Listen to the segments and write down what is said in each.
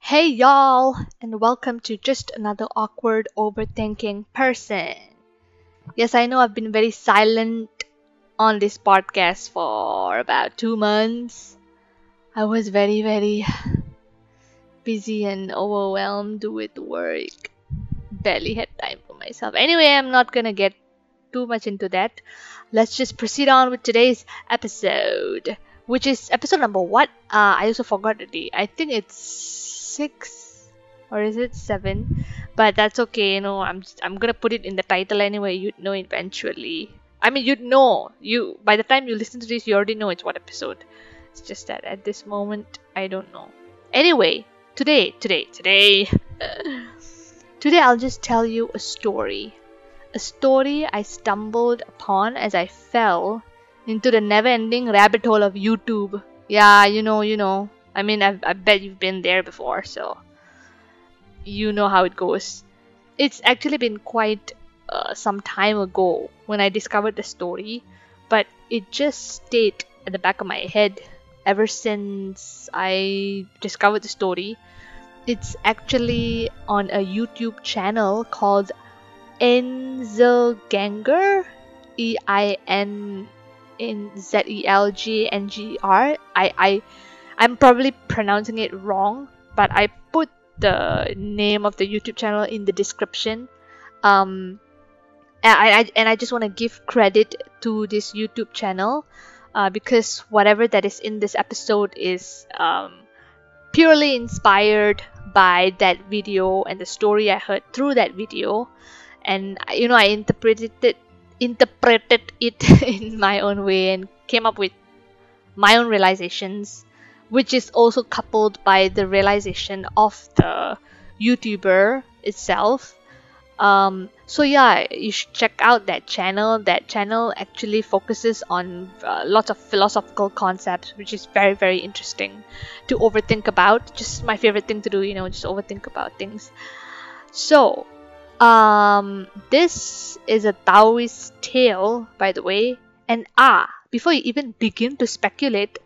Hey y'all, and welcome to just another awkward overthinking person. Yes, I know I've been very silent on this podcast for about two months. I was very, very busy and overwhelmed with work. Barely had time for myself. Anyway, I'm not gonna get too much into that. Let's just proceed on with today's episode, which is episode number what? Uh, I also forgot already. I think it's six or is it seven? But that's okay. You know, I'm I'm gonna put it in the title anyway. You'd know eventually. I mean, you'd know. You by the time you listen to this, you already know it's what episode. It's just that at this moment, I don't know. Anyway, today, today, today, today, I'll just tell you a story a story I stumbled upon as I fell into the never ending rabbit hole of YouTube. Yeah, you know, you know. I mean, I, I bet you've been there before, so you know how it goes. It's actually been quite uh, some time ago when I discovered the story, but it just stayed at the back of my head ever since I discovered the story. It's actually on a YouTube channel called Einzelgänger. E I N in Z E L G N G R. I I I'm probably pronouncing it wrong, but I put the name of the YouTube channel in the description. Um, and I, and I just want to give credit to this YouTube channel uh, because whatever that is in this episode is um, purely inspired by that video and the story I heard through that video and you know I interpreted it interpreted it in my own way and came up with my own realizations which is also coupled by the realization of the YouTuber itself. Um, so yeah you should check out that channel. That channel actually focuses on uh, lots of philosophical concepts which is very very interesting to overthink about. Just my favorite thing to do you know just overthink about things. So um, this is a Taoist tale, by the way. And ah, before you even begin to speculate,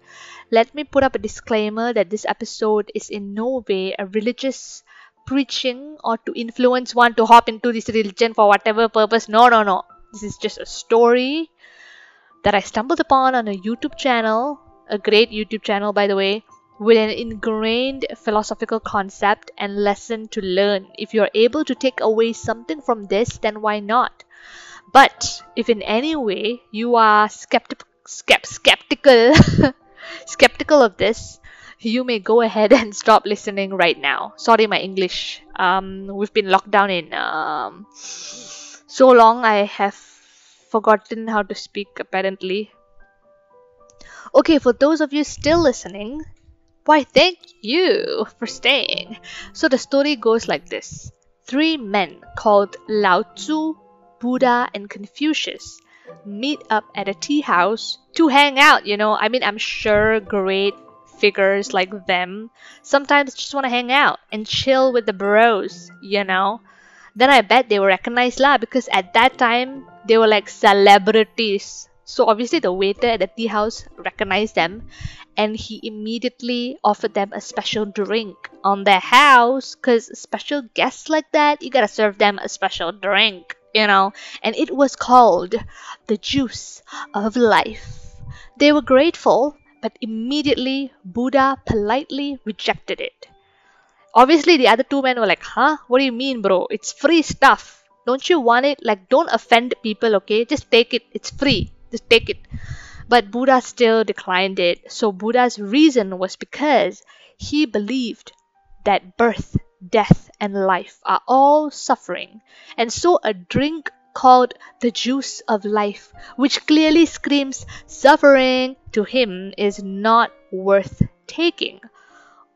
let me put up a disclaimer that this episode is in no way a religious preaching or to influence one to hop into this religion for whatever purpose. No, no, no. This is just a story that I stumbled upon on a YouTube channel, a great YouTube channel, by the way, with an ingrained philosophical concept and lesson to learn. If you're able to take away something from this, then why not? But if in any way you are skepti- skept- skeptical, skeptical of this, you may go ahead and stop listening right now. Sorry, my English. Um, we've been locked down in um, so long. I have forgotten how to speak. Apparently. Okay, for those of you still listening, why, thank you for staying. So the story goes like this Three men called Lao Tzu, Buddha, and Confucius meet up at a tea house to hang out, you know. I mean, I'm sure great figures like them sometimes just want to hang out and chill with the bros, you know. Then I bet they were recognized lah because at that time they were like celebrities. So obviously the waiter at the tea house recognized them and he immediately offered them a special drink on their house because special guests like that you gotta serve them a special drink you know? And it was called the juice of life. They were grateful but immediately buddha politely rejected it. Obviously the other two men were like huh? What do you mean bro? It's free stuff. Don't you want it? Like don't offend people okay? Just take it. It's free. Just take it but Buddha still declined it. So Buddha's reason was because he believed that birth, death, and life are all suffering. And so a drink called the juice of life, which clearly screams suffering to him, is not worth taking.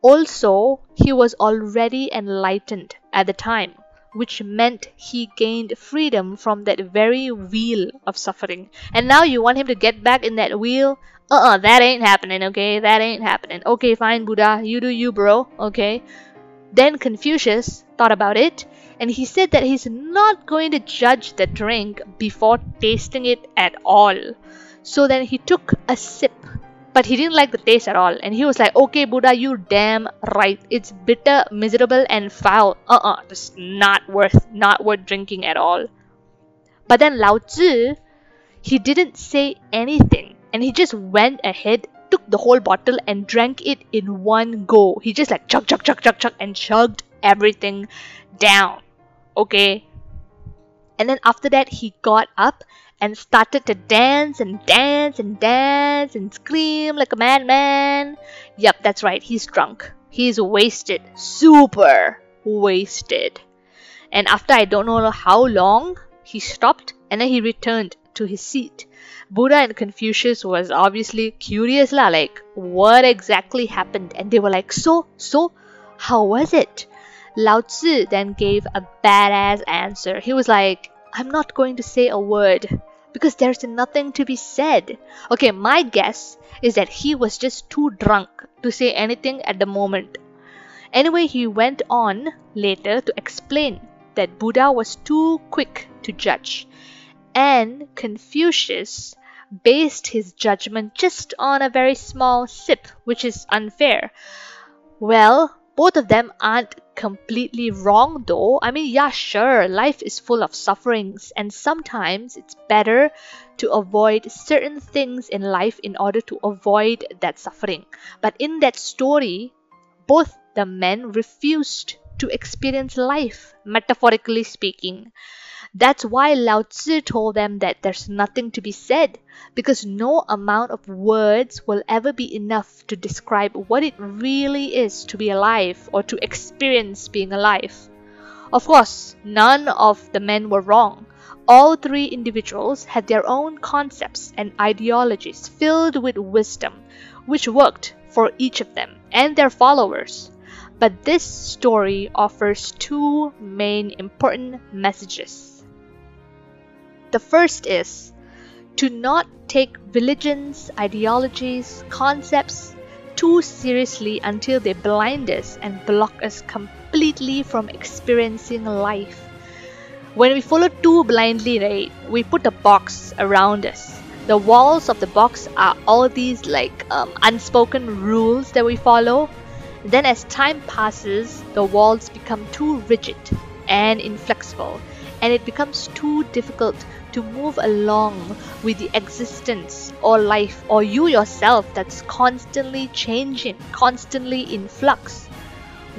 Also, he was already enlightened at the time which meant he gained freedom from that very wheel of suffering. And now you want him to get back in that wheel? Uh uh-uh, uh, that ain't happening, okay? That ain't happening. Okay, fine, Buddha, you do you, bro, okay? Then Confucius thought about it and he said that he's not going to judge the drink before tasting it at all. So then he took a sip But he didn't like the taste at all. And he was like, okay, Buddha, you damn right. It's bitter, miserable, and foul. Uh-uh. It's not worth, not worth drinking at all. But then Lao Tzu, he didn't say anything. And he just went ahead, took the whole bottle and drank it in one go. He just like chug, chug, chug, chug, chug, and chugged everything down. Okay. And then after that, he got up and started to dance and dance and dance and scream like a madman. Yep, that's right, he's drunk. He's wasted. Super wasted. And after I don't know how long, he stopped and then he returned to his seat. Buddha and Confucius was obviously curious lah, like what exactly happened, and they were like, so, so, how was it? Lao Tzu then gave a badass answer. He was like, I'm not going to say a word because there's nothing to be said. Okay, my guess is that he was just too drunk to say anything at the moment. Anyway, he went on later to explain that Buddha was too quick to judge, and Confucius based his judgment just on a very small sip, which is unfair. Well, both of them aren't completely wrong though. I mean, yeah, sure, life is full of sufferings, and sometimes it's better to avoid certain things in life in order to avoid that suffering. But in that story, both the men refused to experience life, metaphorically speaking. That's why Lao Tzu told them that there's nothing to be said, because no amount of words will ever be enough to describe what it really is to be alive or to experience being alive. Of course, none of the men were wrong. All three individuals had their own concepts and ideologies filled with wisdom, which worked for each of them and their followers. But this story offers two main important messages. The first is to not take religions, ideologies, concepts too seriously until they blind us and block us completely from experiencing life. When we follow too blindly, right, we put a box around us. The walls of the box are all these like um, unspoken rules that we follow. Then, as time passes, the walls become too rigid and inflexible, and it becomes too difficult to move along with the existence or life or you yourself that's constantly changing, constantly in flux.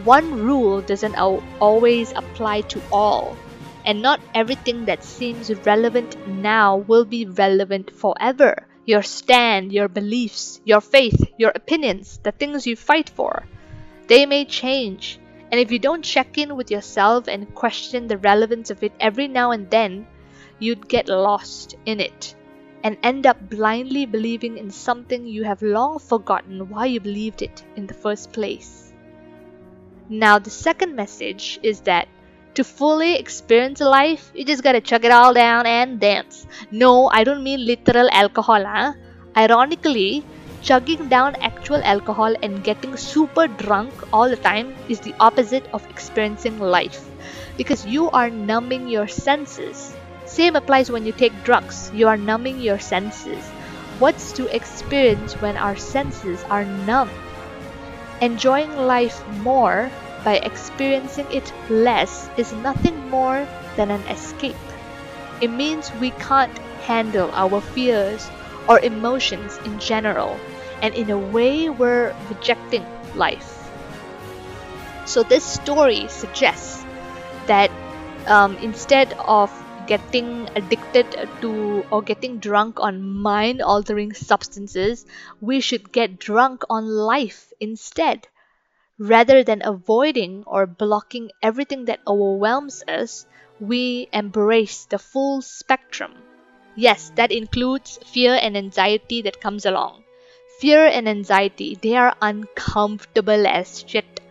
One rule doesn't always apply to all, and not everything that seems relevant now will be relevant forever. Your stand, your beliefs, your faith, your opinions, the things you fight for, they may change. And if you don't check in with yourself and question the relevance of it every now and then, you'd get lost in it and end up blindly believing in something you have long forgotten why you believed it in the first place. Now, the second message is that to fully experience life, you just gotta chug it all down and dance. No, I don't mean literal alcohol, huh? Ironically, chugging down actual alcohol and getting super drunk all the time is the opposite of experiencing life because you are numbing your senses same applies when you take drugs. You are numbing your senses. What's to experience when our senses are numb? Enjoying life more by experiencing it less is nothing more than an escape. It means we can't handle our fears or emotions in general, and in a way, we're rejecting life. So, this story suggests that um, instead of getting addicted to or getting drunk on mind altering substances, we should get drunk on life instead. Rather than avoiding or blocking everything that overwhelms us, we embrace the full spectrum. Yes, that includes fear and anxiety that comes along. Fear and anxiety, they are uncomfortable as shit.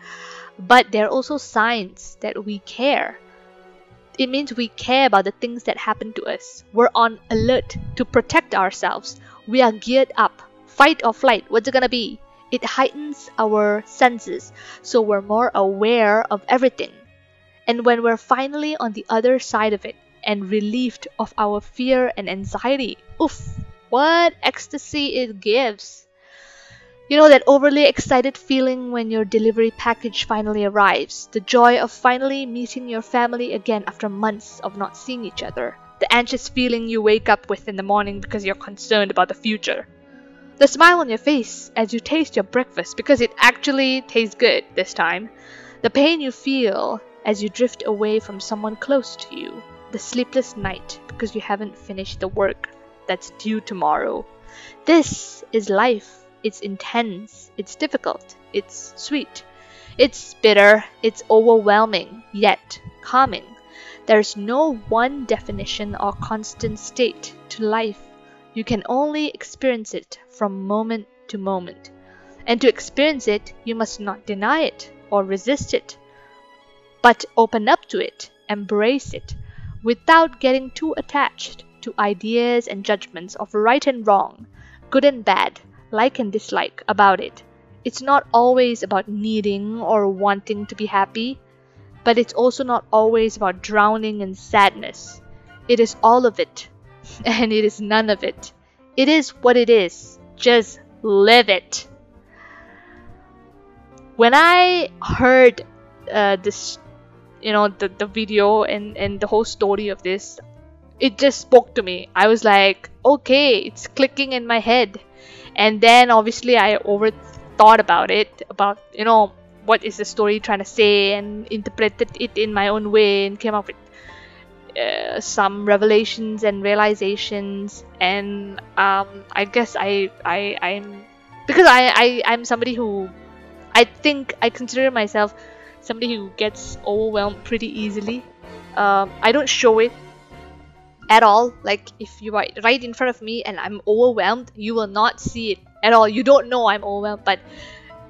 But they're also signs that we care it means we care about the things that happen to us. We're on alert to protect ourselves. We are geared up. Fight or flight, what's it gonna be? It heightens our senses, so we're more aware of everything. And when we're finally on the other side of it and relieved of our fear and anxiety, oof, what ecstasy it gives! You know that overly excited feeling when your delivery package finally arrives, the joy of finally meeting your family again after months of not seeing each other, the anxious feeling you wake up with in the morning because you're concerned about the future, the smile on your face as you taste your breakfast because it actually tastes good this time, the pain you feel as you drift away from someone close to you, the sleepless night because you haven't finished the work that's due tomorrow. This is life it's intense, it's difficult, it's sweet, it's bitter, it's overwhelming, yet calming. There's no one definition or constant state to life. You can only experience it from moment to moment. And to experience it, you must not deny it or resist it, but open up to it, embrace it, without getting too attached to ideas and judgments of right and wrong, good and bad, like and dislike about it. It's not always about needing or wanting to be happy, but it's also not always about drowning in sadness. It is all of it, and it is none of it. It is what it is. Just live it. When I heard uh, this, you know, the, the video and, and the whole story of this, it just spoke to me. I was like, okay, it's clicking in my head and then obviously I overthought about it about you know what is the story trying to say and interpreted it in my own way and came up with uh, some revelations and realizations and um, I guess I I I'm because I, I I'm somebody who I think I consider myself somebody who gets overwhelmed pretty easily um, I don't show it at all. Like if you are right in front of me and I'm overwhelmed, you will not see it at all. You don't know I'm overwhelmed, but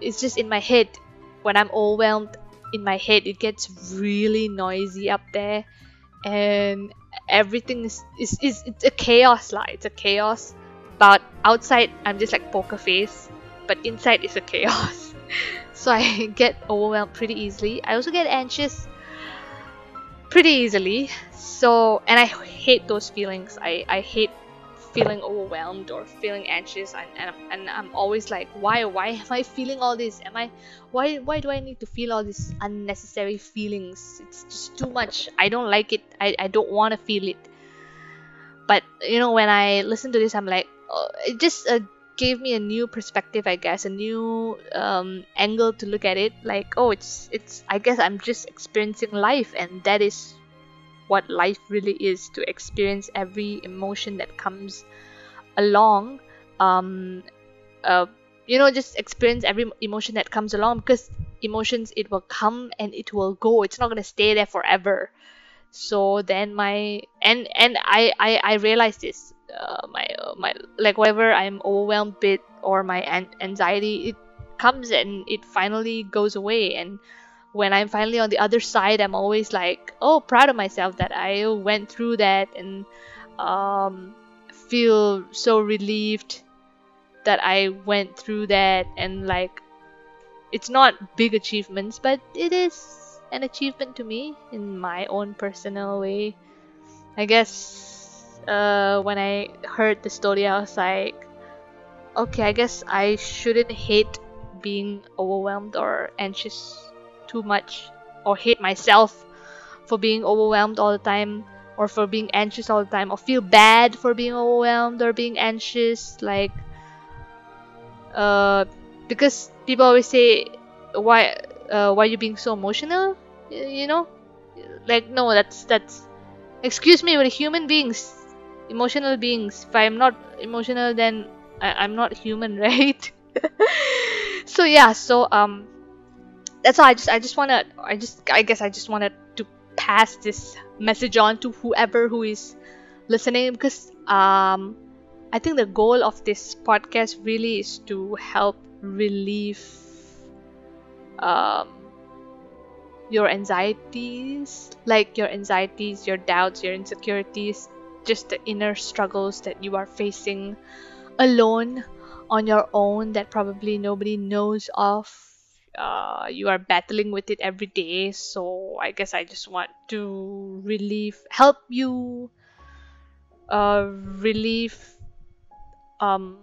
it's just in my head. When I'm overwhelmed in my head, it gets really noisy up there, and everything is is, is it's a chaos like it's a chaos. But outside, I'm just like poker face, but inside is a chaos. so I get overwhelmed pretty easily. I also get anxious pretty easily. So, and I hate those feelings. I, I hate feeling overwhelmed or feeling anxious and, and, and I'm always like why why am I feeling all this am I why why do I need to feel all these unnecessary feelings it's just too much I don't like it I, I don't want to feel it but you know when I listen to this I'm like oh, it just uh, gave me a new perspective I guess a new um, angle to look at it. Like oh it's it's I guess I'm just experiencing life and that is what life really is to experience every emotion that comes along. Um uh, you know just experience every emotion that comes along because emotions it will come and it will go. It's not to stay there forever so then my and and i i, I realized this uh, my uh, my like whatever i'm overwhelmed with or my an- anxiety it comes and it finally goes away and when I'm finally on the other side, I'm always like, oh, proud of myself that I went through that and um, feel so relieved that I went through that. And like, it's not big achievements, but it is an achievement to me in my own personal way. I guess uh, when I heard the story, I was like, okay, I guess I shouldn't hate being overwhelmed or anxious too much or hate myself for being overwhelmed all the time or for being anxious all the time or feel bad for being overwhelmed or being anxious like uh because people always say why uh, why are you being so emotional you know? Like no that's that's excuse me we're human beings emotional beings. If i'm not emotional then I, i'm not human right? So yeah so um that's all. I just I just wanna I just I guess I just wanted to pass this message on to whoever who is listening because um I think the goal of this podcast really is to help relieve um your anxieties like your anxieties your doubts your insecurities just the inner struggles that you are facing alone on your own that probably nobody knows of uh, you are battling with it every day so i guess i just want to relieve help you uh, relieve um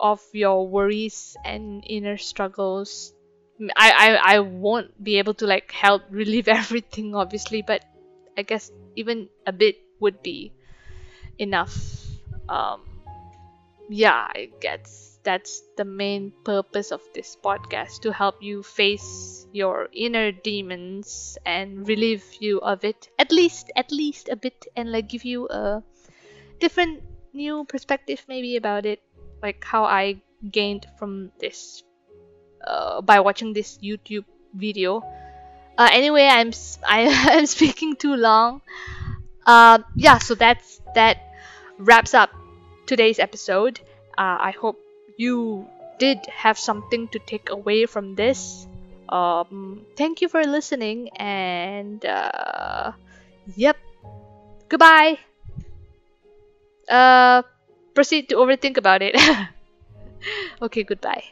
of your worries and inner struggles. I, I I won't be able to like help relieve everything obviously, but I guess even a bit would be enough. Um, yeah, I guess that's the main purpose of this podcast to help you face your inner demons and relieve you of it at least at least a bit and like give you a different new perspective maybe about it like how I gained from this uh, by watching this YouTube video. Uh, anyway, I'm I, am speaking too long. Uh, yeah, so that's that wraps up today's episode. Uh, I hope you did have something to take away from this. Um, thank you for listening, and uh, yep, goodbye. Proceed to overthink about it. okay, goodbye.